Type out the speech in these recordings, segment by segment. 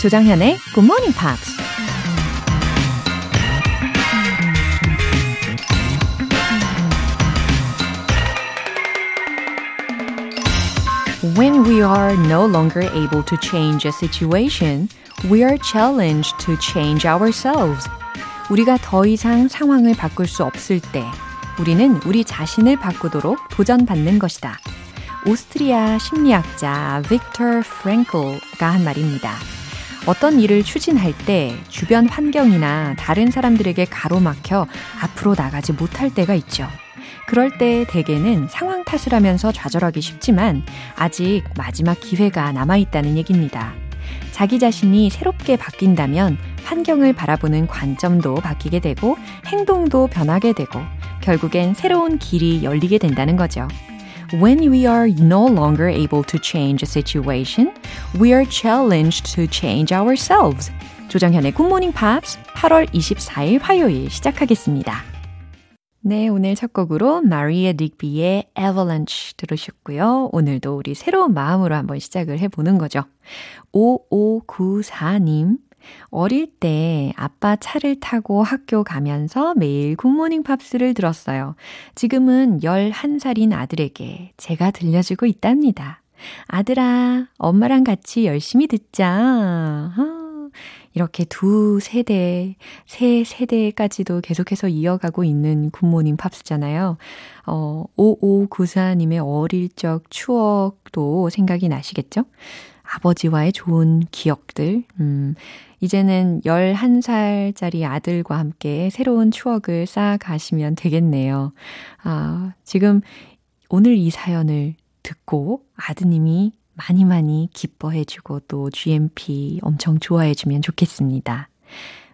조장현의 Good Morning Pops. When we are no longer able to change a situation, we are challenged to change ourselves. 우리가 더 이상 상황을 바꿀 수 없을 때, 우리는 우리 자신을 바꾸도록 도전받는 것이다. 오스트리아 심리학자 빅터 프랭클가 한 말입니다. 어떤 일을 추진할 때 주변 환경이나 다른 사람들에게 가로막혀 앞으로 나가지 못할 때가 있죠. 그럴 때 대개는 상황 탓을 하면서 좌절하기 쉽지만 아직 마지막 기회가 남아있다는 얘기입니다. 자기 자신이 새롭게 바뀐다면 환경을 바라보는 관점도 바뀌게 되고 행동도 변하게 되고 결국엔 새로운 길이 열리게 된다는 거죠. When we are no longer able to change a situation, we are challenged to change ourselves. 조정현의 굿모닝 팝스 8월 24일 화요일 시작하겠습니다. 네, 오늘 첫 곡으로 마리에 딕비의 Avalanche 들으셨고요. 오늘도 우리 새로운 마음으로 한번 시작을 해보는 거죠. 5594님, 어릴 때 아빠 차를 타고 학교 가면서 매일 굿모닝 팝스를 들었어요. 지금은 11살인 아들에게 제가 들려주고 있답니다. 아들아, 엄마랑 같이 열심히 듣자. 아, 이렇게 두 세대, 세 세대까지도 계속해서 이어가고 있는 굿모닝 팝스잖아요. 어, 5594님의 어릴 적 추억도 생각이 나시겠죠? 아버지와의 좋은 기억들, 음, 이제는 11살짜리 아들과 함께 새로운 추억을 쌓아가시면 되겠네요. 아, 지금 오늘 이 사연을 듣고 아드님이 많이 많이 기뻐해주고 또 GMP 엄청 좋아해주면 좋겠습니다.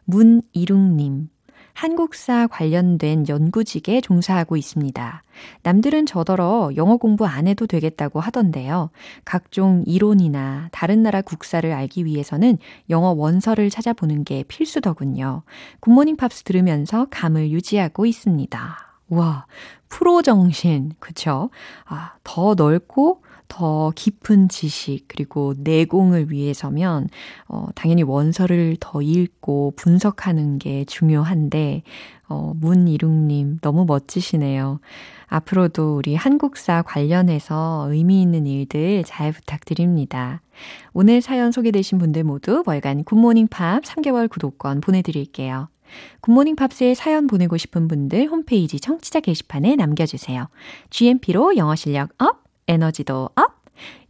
문이룽님, 한국사 관련된 연구직에 종사하고 있습니다. 남들은 저더러 영어 공부 안 해도 되겠다고 하던데요. 각종 이론이나 다른 나라 국사를 알기 위해서는 영어 원서를 찾아보는 게 필수더군요. 굿모닝 팝스 들으면서 감을 유지하고 있습니다. 와, 프로 정신, 그쵸? 아, 더 넓고 더 깊은 지식 그리고 내공을 위해서라면 어 당연히 원서를 더 읽고 분석하는 게 중요한데 어 문이룽 님 너무 멋지시네요. 앞으로도 우리 한국사 관련해서 의미 있는 일들 잘 부탁드립니다. 오늘 사연 소개되신 분들 모두 월간 굿모닝 팝스 3개월 구독권 보내드릴게요. 굿모닝 팝스에 사연 보내고 싶은 분들 홈페이지 청취자 게시판에 남겨주세요. GMP로 영어 실력 up! 에너지도 up!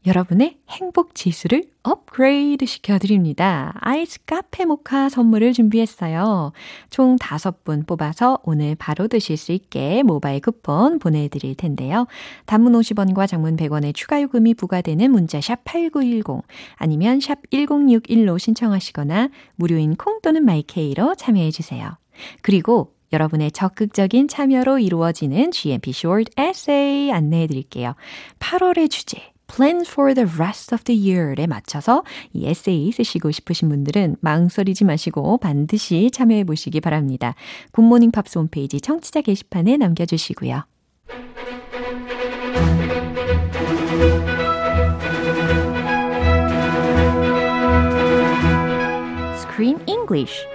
여러분의 행복 지수를 업그레이드 시켜드립니다. 아이스 카페 모카 선물을 준비했어요. 총 5분 뽑아서 오늘 바로 드실 수 있게 모바일 쿠폰 보내드릴 텐데요. 단문 50원과 장문 100원의 추가 요금이 부과되는 문자 샵 8910 아니면 샵 1061로 신청하시거나 무료인 콩 또는 마이케이로 참여해주세요. 그리고 여러분의 적극적인 참여로 이루어지는 GMP Short Essay 안내해 드릴게요. 8월의 주제. Plan for the rest of the year에 맞춰서 이 에세이 쓰시고 싶으신 분들은 망설이지 마시고 반드시 참여해 보시기 바랍니다. 굿모닝 팝스 홈페이지 청취자 게시판에 남겨주시고요. Screen English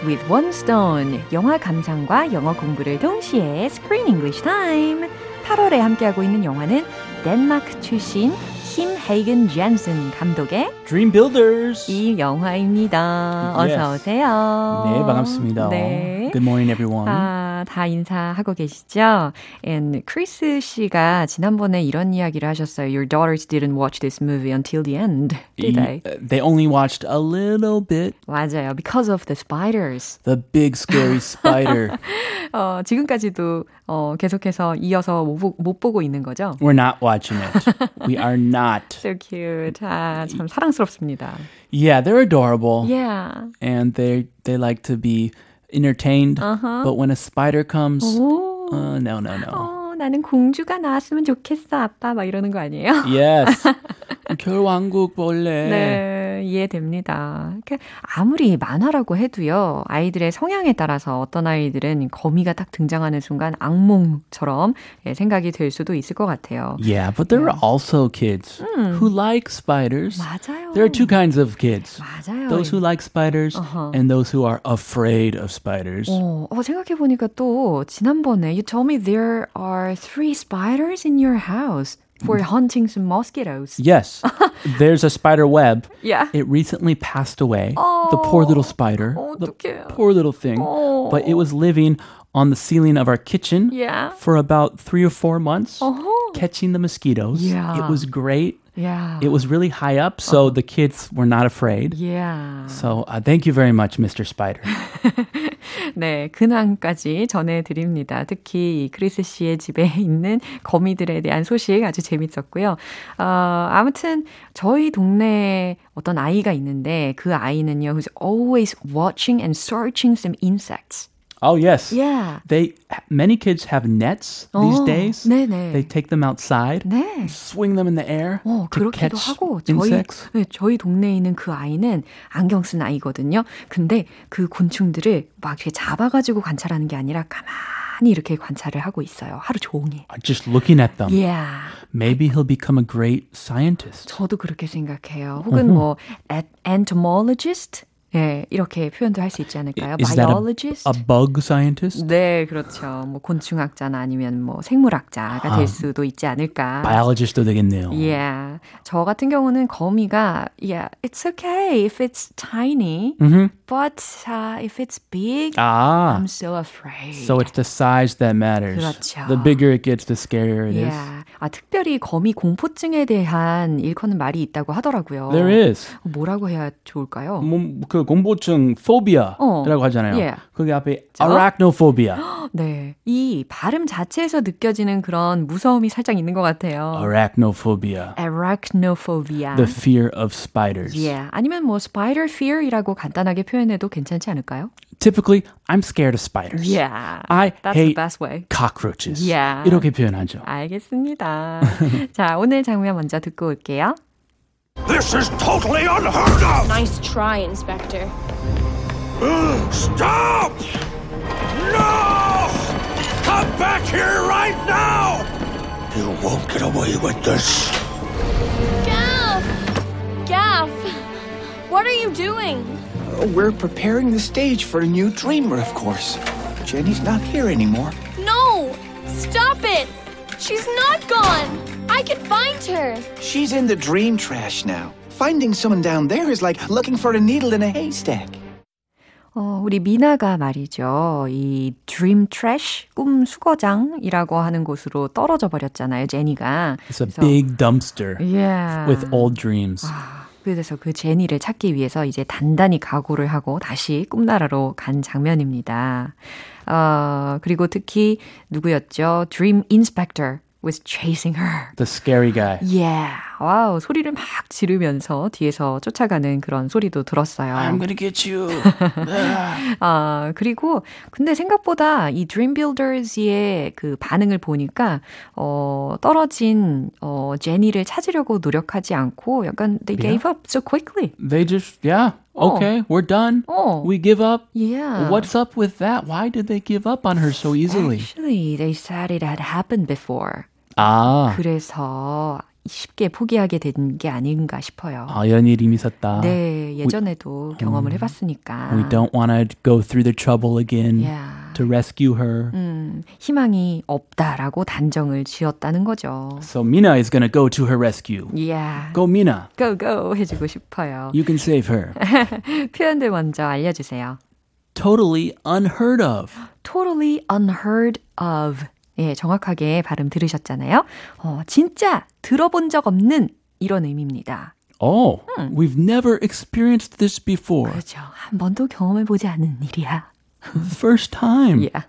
birds with one stone. 영화 감상과 영어 공부를 동시에 Screen English Time. 8월에 함께하고 있는 영화는 덴마크 출신 킴 헤이건 젠슨 감독의 Dream Builders 이 영화입니다. 어서 Yes. 오세요. 네, 반갑습니다. 네. Good morning, everyone. 아, 다 인사하고 계시죠? And 크리스 씨가 지난번에 이런 이야기를 하셨어요. Your daughters didn't watch this movie until the end, did they? Y- They only watched a little bit. 맞아요. Because of the spiders. The big scary spider. 어, 지금까지도 어, 계속해서 이어서 못, 보- 못 보고 있는 거죠? We're not watching it. We are not. So cute. 아, 참 사랑스럽습니다. Yeah, they're adorable. Yeah. And they they like to be entertained. Uh-huh. But when a spider comes, 오. uh, no, no, no. 어, 나는 공주가 나왔으면 좋겠어, 아빠. 막 이러는 거 아니에요? Yes. 겨울왕국 볼래. 네, 이해됩니다. 이렇게 아무리 만화라고 해도요, 아이들의 성향에 따라서 어떤 아이들은 거미가 딱 등장하는 순간 악몽처럼 예, 생각이 될 수도 있을 것 같아요. Yeah, but there are also kids who like spiders. 맞아요. There are two kinds of kids. 맞아요. Those who like spiders Uh-huh. and those who are afraid of spiders. 어, 어, 생각해 보니까 또 지난번에 you told me there are three spiders in your house for hunting some mosquitoes. Yes, there's a spider web. Yeah. It recently passed away. The poor little spider. The 어떡해요. poor little thing. But it was living on the ceiling of our kitchen Yeah. for about three or four months, 어허. catching the mosquitoes. Yeah. It was great. Yeah. It was really high up, so the kids were not afraid. Yeah. So uh, thank you very much, Mr. Spider. 네, 근황까지 전해드립니다. 특히 이 크리스 씨의 집에 있는 거미들에 대한 소식 아주 재밌었고요. 어, 아무튼 저희 동네에 어떤 아이가 있는데 그 아이는요, who's always watching and searching some insects. Oh yes. Yeah. They many kids have nets these 어, days. 네네. They take them outside, 네. swing them in the air 어, to 그렇기도 catch 하고 저희 insects. 네, 저희 동네에 있는 그 아이는 안경 쓴 아이거든요. 근데 그 곤충들을 막 이렇게 잡아 가지고 관찰하는 게 아니라 가만히 이렇게 관찰을 하고 있어요. 하루 종일. Just looking at them. Yeah. Maybe he'll become a great scientist. 저도 그렇게 생각해요. 혹은 뭐 et- entomologist 예, 이렇게 표현도 할 수 있지 않을까요? Is that a, biologist. a bug scientist? 네, 그렇죠. 뭐 곤충학자나 아니면 뭐 생물학자가 될 수도 있지 않을까. Biologist도 되겠네요. Yeah. 저 같은 경우는 거미가 yeah, it's okay if it's tiny, but uh, if it's big, Ah, I'm so afraid. so it's the size that matters. 그렇죠. The bigger it gets, the scarier it is. yeah. 아, 특별히 거미 공포증에 대한 일컫는 말이 있다고 하더라고요. There is. 뭐라고 해야 좋을까요? 몸, 그 공포증 phobia라고 하잖아요. Yeah. 거기 앞에 arachnophobia. 네. 이 발음 자체에서 느껴지는 그런 무서움이 살짝 있는 것 같아요. arachnophobia. arachnophobia. The fear of spiders. Yeah. 아니면 뭐 spider fear이라고 간단하게 표현해도 괜찮지 않을까요? Typically, I'm scared of spiders. Yeah. I That's the hate best way. cockroaches. Yeah. 이렇게 표현하죠. 알겠습니다. 자, 오늘 장면 먼저 듣고 올게요. This is totally unheard of! Nice try, Inspector. Stop! No! Come back here right now! You won't get away with this. Gaff! Gaff! What are you doing? We're preparing the stage for a new dreamer, of course. Jenny's not here anymore. No! Stop it! She's not gone! I can find her! She's in the dream trash now. Finding someone down there is like looking for a needle in a haystack. 어, 우리 미나가 말이죠. 이 dream trash, 꿈 수거장이라고 하는 곳으로 떨어져 버렸잖아요, 제니가. It's a 그래서- big dumpster Yeah. with old dreams. 아, 그래서 그 제니를 찾기 위해서 이제 단단히 각오를 하고 다시 꿈나라로 간 장면입니다. 어, 그리고 특히 누구였죠? Dream Inspector was chasing her. The scary guy. Yeah. 와우, 소리를 막 지르면서 뒤에서 쫓아가는 그런 소리도 들었어요. I'm gonna get you. 아, 그리고 근데 생각보다 이 Dream Builders의 그 반응을 보니까 어, 떨어진 어, 제니를 찾으려고 노력하지 않고 약간 they gave up so quickly. they just, yeah, okay, we're done. 어. We give up. Yeah. What's up with that? Why did they give up on her so easily? Actually, they said it had happened before. 아, 그래서 쉽게 포기하게 된 게 아닌가 싶어요. 아, 일이 있었다. 네, 예전에도 경험을 해봤으니까. We don't want to go through the trouble again Yeah. to rescue her. 음, 희망이 없다라고 단정을 지었다는 거죠. So Mina is gonna go to her rescue. Yeah. Go Mina. go go 해주고 싶어요. You can save her. 표현들 먼저 알려주세요. totally unheard of. Totally unheard of. 예, 정확하게 발음 들으셨잖아요. 어, 진짜 들어본 적 없는 이런 의미입니다. Oh, we've never experienced this before. 그렇죠. 한 번도 경험해 보지 않은 일이야. First time. Yeah.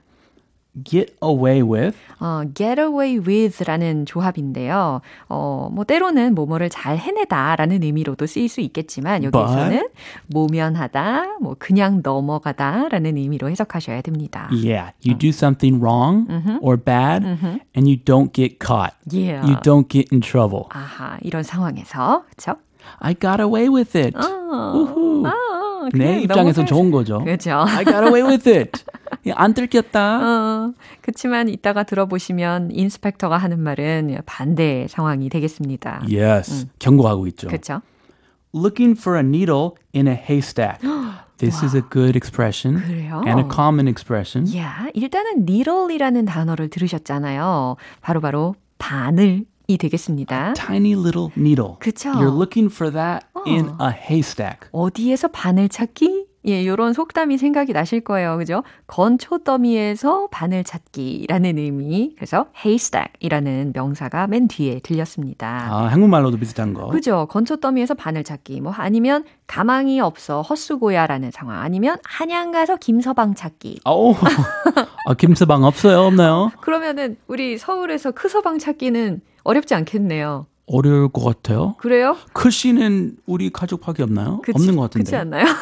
Get away with. 어, get away with라는 조합인데요. 어, 뭐 때로는 뭐뭐를 잘 해내다라는 의미로도 쓰일 수 있겠지만 여기서는 모면하다, 뭐 그냥 넘어가다라는 의미로 해석하셔야 됩니다. Yeah, you do something wrong or bad and you don't get caught. Yeah. You don't get in trouble. 아하, 이런 상황에서 그렇죠? I got away with it. 우후. 내 입장에서 좋은 거죠. 그렇죠. I got away with it. 안 들켰다. 어, 그렇지만 이따가 들어보시면 인스펙터가 하는 말은 반대 상황이 되겠습니다. Yes. 경고하고 있죠. 그렇죠? Looking for a needle in a haystack. This is a good expression 그래요? and a common expression. 야, 일단은 needle이라는 단어를 들으셨잖아요. 바로바로 바늘 이 되겠습니다. Tiny little needle. 그쵸. You're looking for that in a haystack. 어디에서 바늘 찾기? 예, 요런 속담이 생각이 나실 거예요. 그죠? 건초 더미에서 바늘 찾기라는 의미. 그래서 haystack이라는 명사가 맨 뒤에 들렸습니다. 아, 한국말로도 비슷한 거. 그죠? 건초 더미에서 바늘 찾기. 뭐 아니면 가망이 없어 헛수고야라는 상황. 아니면 한양 가서 김서방 찾기. 오, 아, 김서방 없어요? 없나요? 그러면은 우리 서울에서 크서방 찾기는 어렵지 않겠네요. 어려울 것 같아요. 그래요? 크씨는 우리 가족밖에 없나요? 그치, 없는 것 그렇지 같은데. 않나요?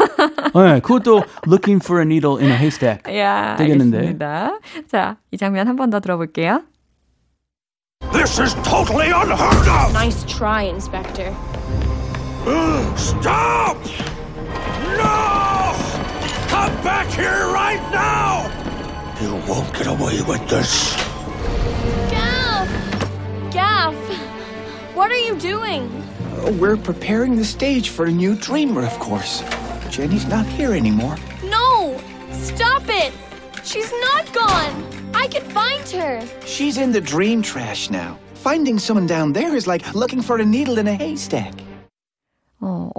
네, 그것도 looking for a needle in a haystack. 야, 되겠는데. 알겠습니다. 자, 이 장면 한 번 더 들어볼게요. This is totally unheard of! Nice try, Inspector. Stop! No! Come back here right now! You won't get away with this. What are you doing? Uh, We're preparing the stage for a new dreamer, of course. Jenny's not here anymore. No! Stop it! She's not gone! I can find her! She's in the dream trash now. Finding someone down there is like looking for a needle in a haystack.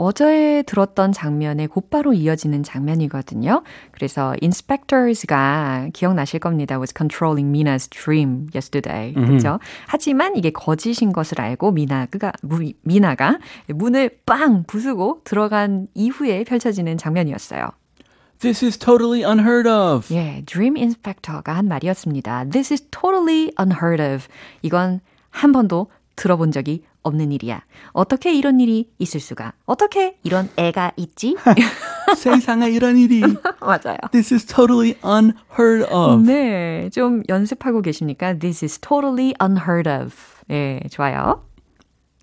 어, 어제 들었던 장면에 곧바로 이어지는 장면이거든요. 그래서 inspectors가 기억나실 겁니다. was controlling Mina's dream yesterday. 그렇죠? 하지만 이게 거짓인 것을 알고 미나가 무- 미나가 문을 빵 부수고 들어간 이후에 펼쳐지는 장면이었어요. This is totally unheard of. 예, Dream Inspector가 한 말이었습니다. This is totally unheard of. 이건 한 번도 들어본 적이 없는 일이야. 어떻게 이런 일이 있을 수가? 어떻게 이런 애가 있지? 세상에 이런 일이. 맞아요. This is totally unheard of. 네, 좀 연습하고 계십니까? This is totally unheard of. 예, 좋아요.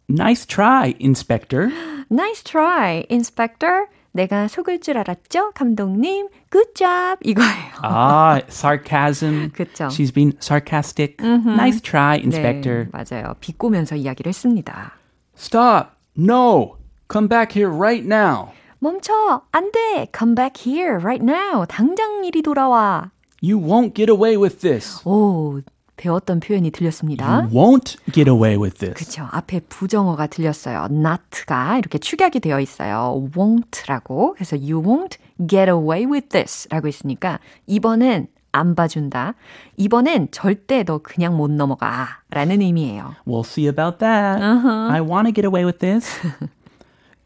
Nice try, inspector. Nice try, Inspector. 내가 속을 줄 알았죠, 감독님? Good job. 이거예요. Ah, sarcasm. 그쵸. She's being sarcastic. Nice try, 네, inspector. 맞아요. 비꼬면서 이야기를 했습니다. Stop. No. Come back here right now. 멈춰! 안 돼! Come back here right now. 당장 이리 돌아와. You won't get away with this. 오, 배웠던 표현이 들렸습니다. You won't get away with this. 그쵸. 앞에 부정어가 들렸어요. not가 이렇게 축약이 되어 있어요. won't라고. 그래서 you won't get away with this 라고 있으니까 이번엔 안 봐준다. 이번엔 절대 너 그냥 못 넘어가. 라는 의미예요. We'll see about that. I want to get away with this.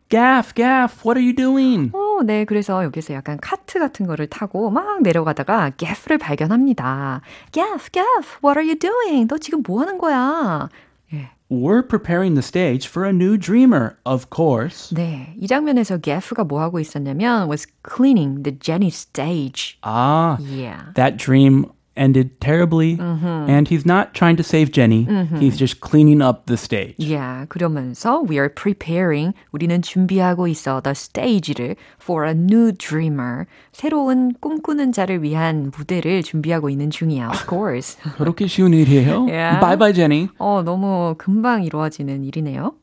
Gaff, Gaff, what are you doing? 어, 네. 그래서 여기서 약간 카트 같은 거를 타고 막 내려가다가 gaff를 발견합니다. gaff, gaff, what are you doing? 너 지금 뭐 하는 거야? 예. We're preparing the stage for a new dreamer, of course. 네. 이 장면에서 gaff가 뭐 하고 있었냐면 was cleaning the Jenny stage. Ah, Yeah. that dream ended terribly, and he's not trying to save Jenny. He's just cleaning up the stage. Yeah, 그러면서 we are preparing, 우리는 준비하고 있어 the stage를 for a new dreamer, 새로운 꿈꾸는 자를 위한 무대를 준비하고 있는 중이야, of course. 그렇게 쉬운 일이에요? Yeah. Bye bye, Jenny. 어, 너무 금방 이루어지는 일이네요.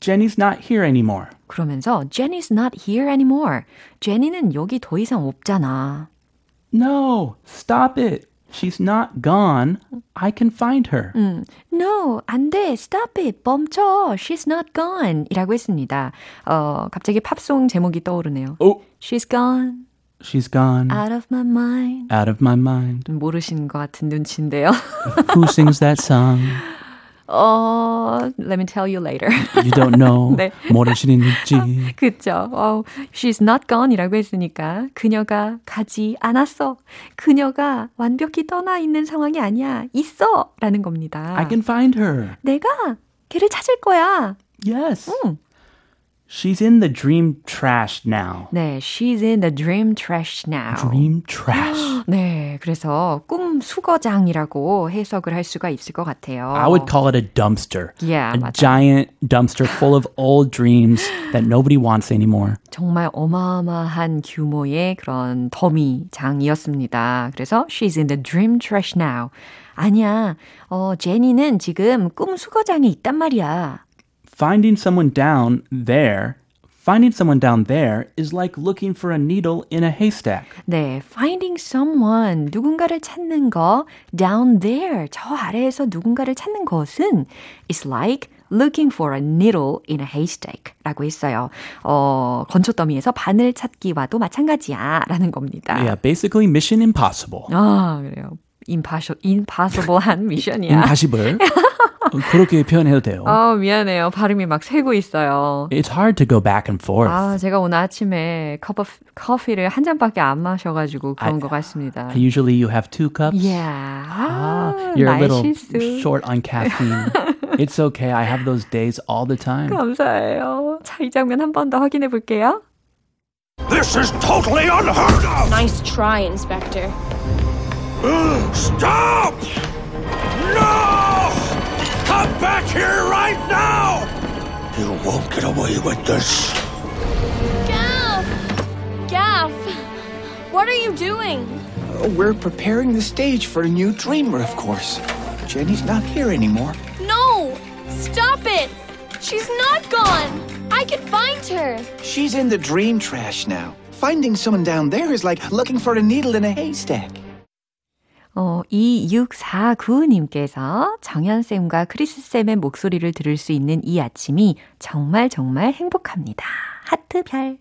Jenny's not here anymore. 그러면서 Jenny's not here anymore. 제니는 여기 더 이상 없잖아. No, stop it. She's not gone. I can find her. No, 안 돼. Stop it. 멈춰. She's not gone. 이라고 했습니다. 어, 갑자기 팝송 제목이 떠오르네요. Oh, She's gone. she's gone Out of my mind. out of my mind. 모르시는 것 같은 눈치인데요. Who sings that song? 어, let me tell you later. You don't know. 네. 모르시는지. 그쵸. 어, she's not gone 이라고 했으니까 그녀가 가지 않았어. 그녀가 완벽히 떠나 있는 상황이 아니야. 있어! 라는 겁니다. I can find her. 내가 걔를 찾을 거야. Yes. 음. She's in the dream trash now. 네, she's in the dream trash now. Dream trash. 네, 그래서 꿈 수거장이라고 해석을 할 수가 있을 것 같아요. I would call it a dumpster. Yeah, a 맞아. giant dumpster full of old dreams that nobody wants anymore. 정말 어마어마한 규모의 그런 더미장이었습니다. 그래서 she's in the dream trash now. 아니야, 어, 제니는 지금 꿈 수거장에 있단 말이야. Finding someone down there, finding someone down there is like looking for a needle in a haystack. 네, finding someone, 누군가를 찾는 거, down there, 저 아래에서 누군가를 찾는 것은 is like looking for a needle in a haystack 라고 했어요. 어, 건초더미에서 바늘 찾기와도 마찬가지야 라는 겁니다. Yeah, basically mission impossible. 아, 그래요. Impossible, impossible한 미션이야. impossible. 그렇게 표현해도 돼요. 아, 미안해요. 발음이 막 새고 있어요. It's hard to go back and forth. 아, 제가 오늘 아침에 컵 커피를 한 잔밖에 안 마셔 가지고 그런 I- 것 같습니다. Usually you have two cups. Yeah. Ah, 아, you're a little 실수. short on caffeine. it's okay. I have those days all the time. 감사해요. 자, 이 장면 한 번 더 확인해 볼게요. This is totally unheard of! Nice try, Inspector. Stop! No! Come back here right now! You won't get away with this. Gaff! Gaff! What are you doing? Uh, We're preparing the stage for a new dreamer, of course. Jenny's not here anymore. No! Stop it! She's not gone! I can find her! She's in the dream trash now. Finding someone down there is like looking for a needle in a haystack. 어, 2649님께서 정현쌤과 크리스쌤의 목소리를 들을 수 있는 이 아침이 정말 정말 행복합니다. 하트 별.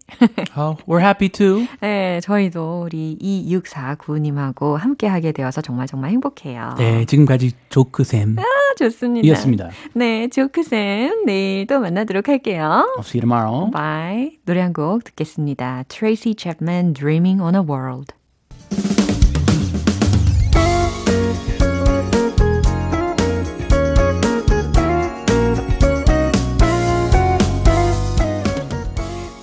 Oh, we're happy too. 네, 저희도 우리 2649님하고 함께 하게 되어서 정말 정말 행복해요. 네, 지금까지 조크쌤 아, 좋습니다. 이었습니다. 네, 조크쌤, 내일 또 만나도록 할게요. I'll see you tomorrow. Bye. 노래 한 곡 듣겠습니다. Tracy Chapman, Dreaming on a World.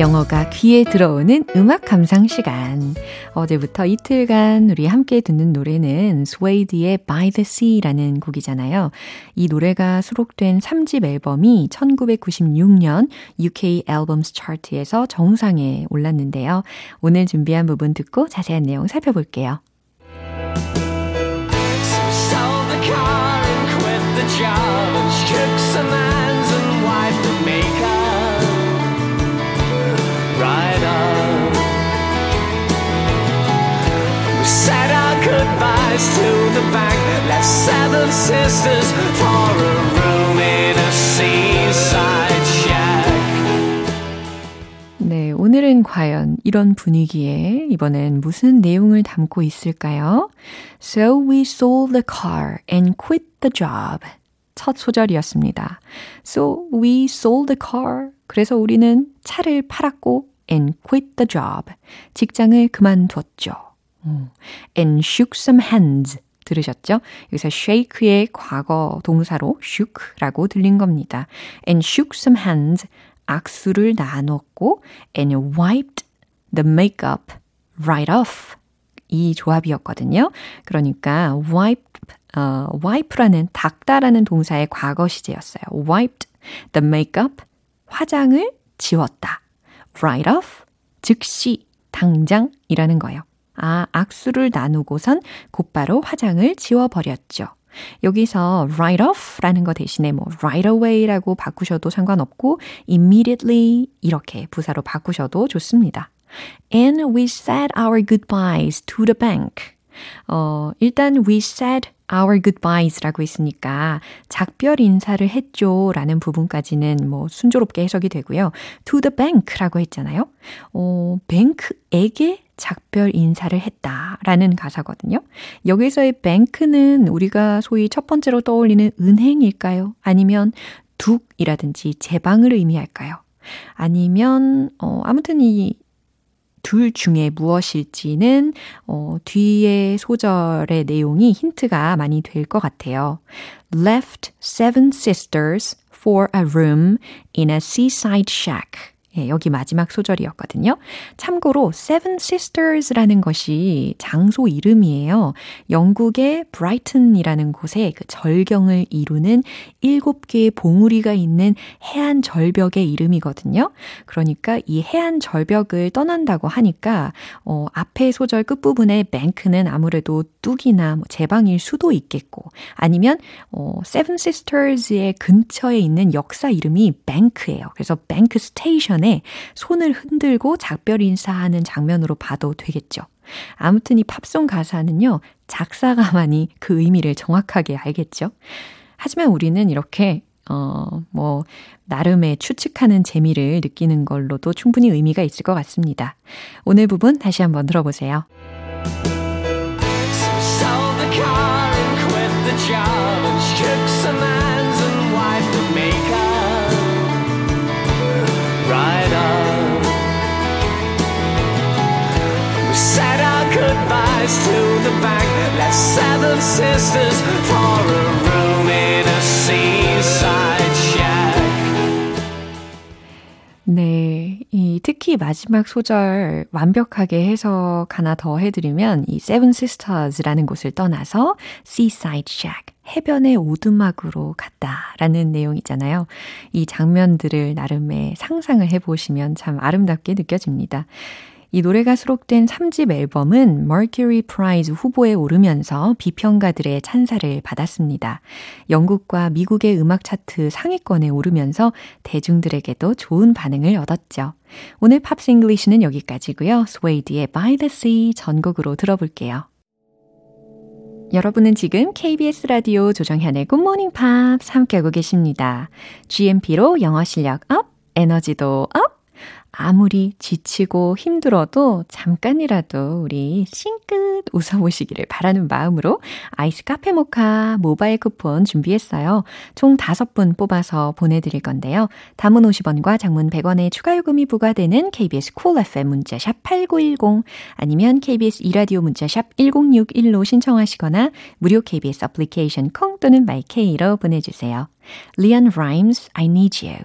영어가 귀에 들어오는 음악 감상 시간. 어제부터 이틀간 우리 함께 듣는 노래는 스웨이드의 By the Sea라는 곡이잖아요. 이 노래가 수록된 3집 앨범이 1996년 UK Albums Chart에서 정상에 올랐는데요. 오늘 준비한 부분 듣고 자세한 내용 살펴볼게요. Sold goodbyes to the bank, left seven sisters for a room in a seaside shack. 네, 오늘은 과연 이런 분위기에 이번엔 무슨 내용을 담고 있을까요? So we sold the car and quit the job. 첫 소절이었습니다. So we sold the car. 그래서 우리는 차를 팔았고 and quit the job. 직장을 그만뒀죠. 음. and shook some hands. 들으셨죠? 여기서 shake의 과거 동사로 shook라고 들린 겁니다. and shook some hands. 악수를 나눴고 and wiped the makeup right off. 이 조합이었거든요. 그러니까 wipe, 어, wipe라는 닦다라는 동사의 과거 시제였어요. wiped the makeup, 화장을 지웠다. write off, 즉시, 당장이라는 거예요. 아, 악수를 나누고선 곧바로 화장을 지워버렸죠. 여기서 write off라는 거 대신에 뭐 right away라고 바꾸셔도 상관없고 immediately 이렇게 부사로 바꾸셔도 좋습니다. And we said our goodbyes to the bank. 어, 일단 we said our goodbyes라고 있으니까 작별 인사를 했죠 라는 부분까지는 뭐 순조롭게 해석이 되고요. to the bank라고 했잖아요. 어, 뱅크에게 작별 인사를 했다라는 가사거든요. 여기서의 뱅크는 우리가 소위 첫 번째로 떠올리는 은행일까요? 아니면 둑이라든지 제방을 의미할까요? 아니면 어 아무튼 이 둘 중에 무엇일지는 어, 뒤에 소절의 내용이 힌트가 많이 될 것 같아요. Left seven sisters for a room in a seaside shack. 예, 여기 마지막 소절이었거든요. 참고로 Seven Sisters라는 것이 장소 이름이에요. 영국의 브라이튼이라는 곳에 그 절경을 이루는 일곱 개의 봉우리가 있는 해안 절벽의 이름이거든요. 그러니까 이 해안 절벽을 떠난다고 하니까 어, 앞에 소절 끝부분에 뱅크는 아무래도 뚝이나 뭐 제방일 수도 있겠고 아니면 어, Seven Sisters의 근처에 있는 역사 이름이 Bank예요. 그래서 Bank Station 전에 손을 흔들고 작별 인사하는 장면으로 봐도 되겠죠. 아무튼 이 팝송 가사는요, 작사가만이 그 의미를 정확하게 알겠죠. 하지만 우리는 이렇게, 어, 뭐, 나름의 추측하는 재미를 느끼는 걸로도 충분히 의미가 있을 것 같습니다. 오늘 부분 다시 한번 들어보세요. 네, 이 특히 마지막 소절 완벽하게 해석 하나 더 해드리면 이 Seven Sisters라는 곳을 떠나서 Seaside Shack 해변의 오두막으로 갔다라는 내용이잖아요. 이 장면들을 나름의 상상을 해보시면 참 아름답게 느껴집니다. 이 노래가 수록된 3집 앨범은 Mercury Prize 후보에 오르면서 비평가들의 찬사를 받았습니다. 영국과 미국의 음악 차트 상위권에 오르면서 대중들에게도 좋은 반응을 얻었죠. 오늘 Pops English는 여기까지고요. 스웨이드의 By the Sea 전곡으로 들어볼게요. 여러분은 지금 KBS 라디오 조정현의 굿모닝 팝스 함께하고 계십니다. GMP로 영어 실력 up, 에너지도 up, 아무리 지치고 힘들어도 잠깐이라도 우리 싱긋 웃어보시기를 바라는 마음으로 아이스 카페 모카 모바일 쿠폰 준비했어요. 총 5분 뽑아서 보내드릴 건데요. 단문 50원과 장문 100원의 추가 요금이 부과되는 KBS cool FM 문자샵 8910 아니면 KBS 이라디오 문자샵 1061로 신청하시거나 무료 KBS 애플리케이션 콩 또는 마이 K로 보내주세요. LeAnn Rimes, I Need You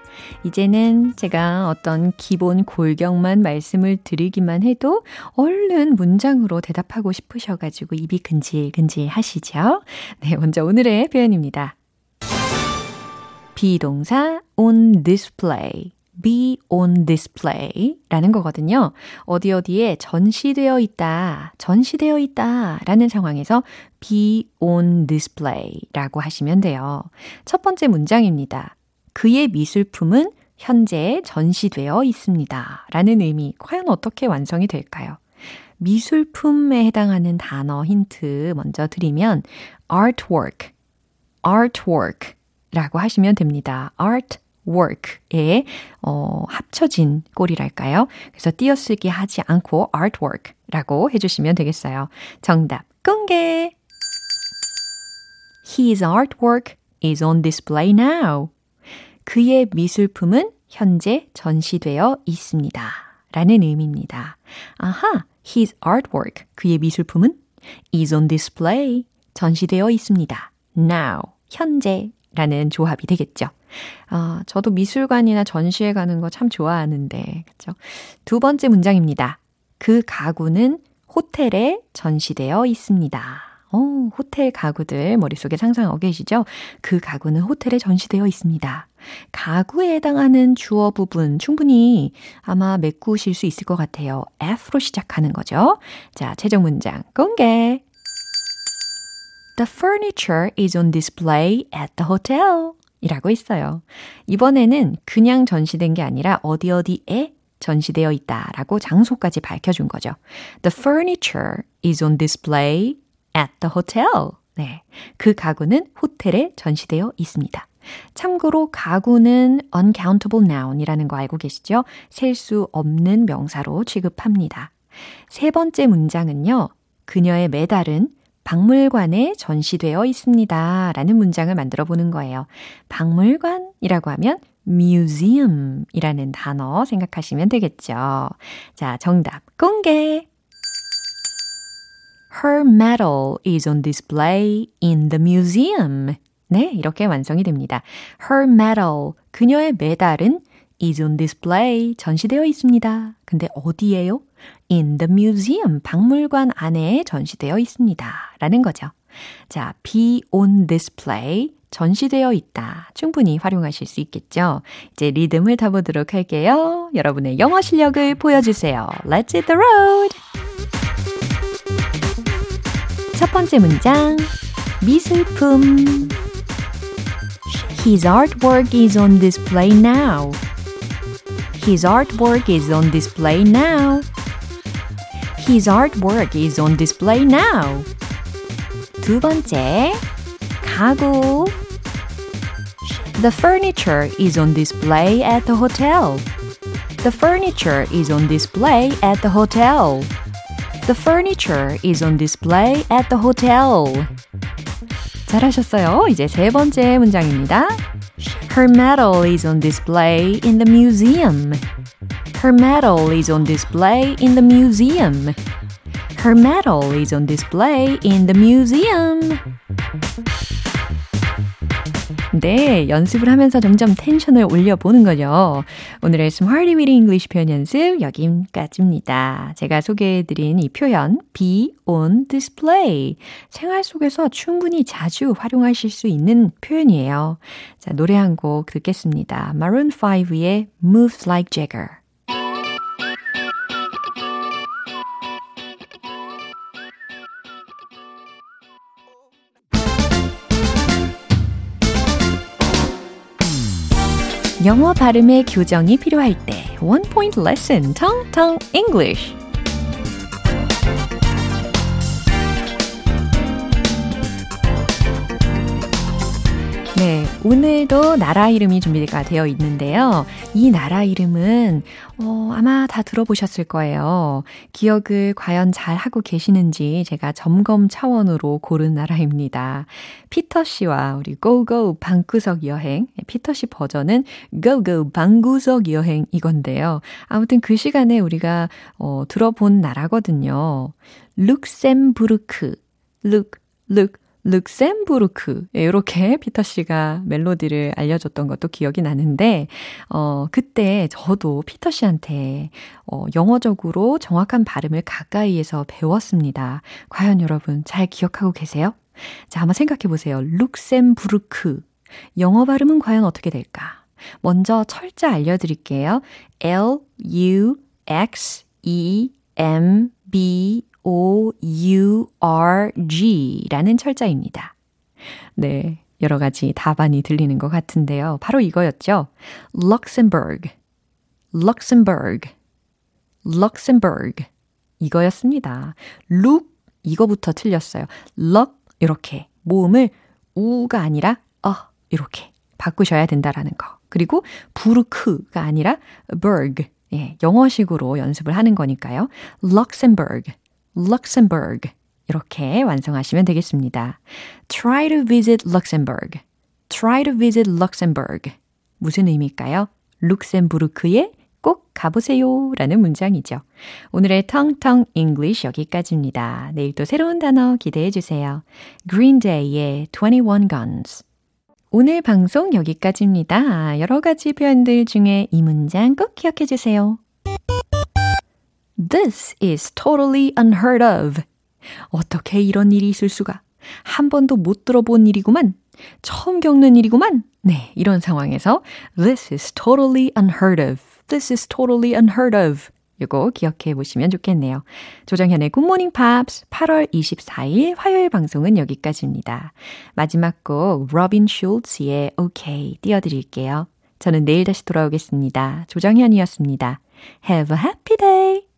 이제는 제가 어떤 기본 골경만 말씀을 드리기만 해도 얼른 문장으로 대답하고 싶으셔가지고 입이 근질근질 하시죠? 네, 먼저 오늘의 표현입니다. 비동사 on display. be on display 라는 거거든요. 어디 어디에 전시되어 있다, 전시되어 있다 라는 상황에서 be on display 라고 하시면 돼요. 첫 번째 문장입니다. 그의 미술품은 현재 전시되어 있습니다. 라는 의미, 과연 어떻게 완성이 될까요? 미술품에 해당하는 단어 힌트 먼저 드리면 artwork, artwork 라고 하시면 됩니다. artwork. work에 어, 합쳐진 꼴이랄까요? 그래서 띄어쓰기 하지 않고 artwork라고 해주시면 되겠어요. 정답 공개! His artwork is on display now. 그의 미술품은 현재 전시되어 있습니다. 라는 의미입니다. 아하, his artwork, 그의 미술품은 is on display, 전시되어 있습니다. now, 현재 라는 조합이 되겠죠. 아, 저도 미술관이나 전시회 가는 거 참 좋아하는데, 그죠? 두 번째 문장입니다. 그 가구는 호텔에 전시되어 있습니다. 어, 호텔 가구들 머릿속에 상상하고 계시죠? 그 가구는 호텔에 전시되어 있습니다. 가구에 해당하는 주어 부분 충분히 아마 메꾸실 수 있을 것 같아요. F로 시작하는 거죠. 자, 최종 문장 공개. The furniture is on display at the hotel. 이라고 있어요. 이번에는 그냥 전시된 게 아니라 어디 어디에 전시되어 있다라고 장소까지 밝혀준 거죠. The furniture is on display at the hotel. 네. 그 가구는 호텔에 전시되어 있습니다. 참고로 가구는 uncountable noun이라는 거 알고 계시죠? 셀 수 없는 명사로 취급합니다. 세 번째 문장은요. 그녀의 메달은 박물관에 전시되어 있습니다. 라는 문장을 만들어 보는 거예요. 박물관이라고 하면 museum 이라는 단어 생각하시면 되겠죠. 자, 정답 공개! Her medal is on display in the museum. 네, 이렇게 완성이 됩니다. Her medal, 그녀의 메달은 is on display, 전시되어 있습니다. 근데 어디에요? In the museum, 박물관 안에 전시되어 있습니다. 라는 거죠. 자, be on display, 전시되어 있다. 충분히 활용하실 수 있겠죠? 이제 리듬을 타보도록 할게요. 여러분의 영어 실력을 보여주세요. Let's hit the road! 첫 번째 문장. 미술품. His artwork is on display now. His artwork is on display now. His artwork is on display now. 두 번째. 가구. The furniture is on display at the hotel. The furniture is on display at the hotel. The furniture is on display at the hotel. 잘하셨어요. 이제 세 번째 문장입니다. Her medal is on display in the museum. Her medal is on display in the museum. Her medal is on display in the museum. 네, 연습을 하면서 점점 텐션을 올려보는 거죠. 오늘의 Smarty Weedy English 표현 연습 여기까지입니다. 제가 소개해드린 이 표현 be on display 생활 속에서 충분히 자주 활용하실 수 있는 표현이에요. 자, 노래 한 곡 듣겠습니다. Maroon 5의 Moves Like Jagger 영어 발음의 교정이 필요할 때 One Point Lesson, Tong Tong English 네, 오늘도 나라 이름이 준비가 되어 있는데요. 이 나라 이름은 어, 아마 다 들어보셨을 거예요. 기억을 과연 잘 하고 계시는지 제가 점검 차원으로 고른 나라입니다. 피터 씨와 우리 고고 방구석 여행, 피터 씨 버전은 고고 방구석 여행 이건데요. 아무튼 그 시간에 우리가 어, 들어본 나라거든요. 룩셈부르크, 룩, 룩, 룩셈부르크 이렇게 피터 씨가 멜로디를 알려줬던 것도 기억이 나는데 어 그때 저도 피터 씨한테 어 영어적으로 정확한 발음을 가까이에서 배웠습니다. 과연 여러분 잘 기억하고 계세요? 자, 한번 생각해 보세요. 룩셈부르크 영어 발음은 과연 어떻게 될까? 먼저 철자 알려드릴게요. L U X E M B O-U-R-G 라는 철자입니다. 네. 여러 가지 답안이 들리는 것 같은데요. 바로 이거였죠. Luxembourg, Luxembourg, Luxembourg. 이거였습니다. look, 이거부터 틀렸어요. luck, 이렇게. 모음을 우가 아니라 어, 이렇게 바꾸셔야 된다라는 거. 그리고 부르크가 아니라 berg. 예, 영어식으로 연습을 하는 거니까요. Luxembourg, Luxembourg. 이렇게 완성하시면 되겠습니다. Try to visit Luxembourg. Try to visit Luxembourg. 무슨 의미일까요? 룩셈부르크에 꼭 가보세요 라는 문장이죠. 오늘의 텅텅 English 여기까지입니다. 내일 또 새로운 단어 기대해 주세요. Green Day의 21 Guns. 오늘 방송 여기까지입니다. 여러 가지 표현들 중에 이 문장 꼭 기억해 주세요. This is totally unheard of. 어떻게 이런 일이 있을 수가? 한 번도 못 들어본 일이구만. 처음 겪는 일이구만. 네, 이런 상황에서 This is totally unheard of. This is totally unheard of. 이거 기억해 보시면 좋겠네요. 조정현의 굿모닝 팝스 8월 24일 화요일 방송은 여기까지입니다. 마지막 곡 로빈 슐츠의 OK 띄워드릴게요. 저는 내일 다시 돌아오겠습니다. 조정현이었습니다. Have a happy day!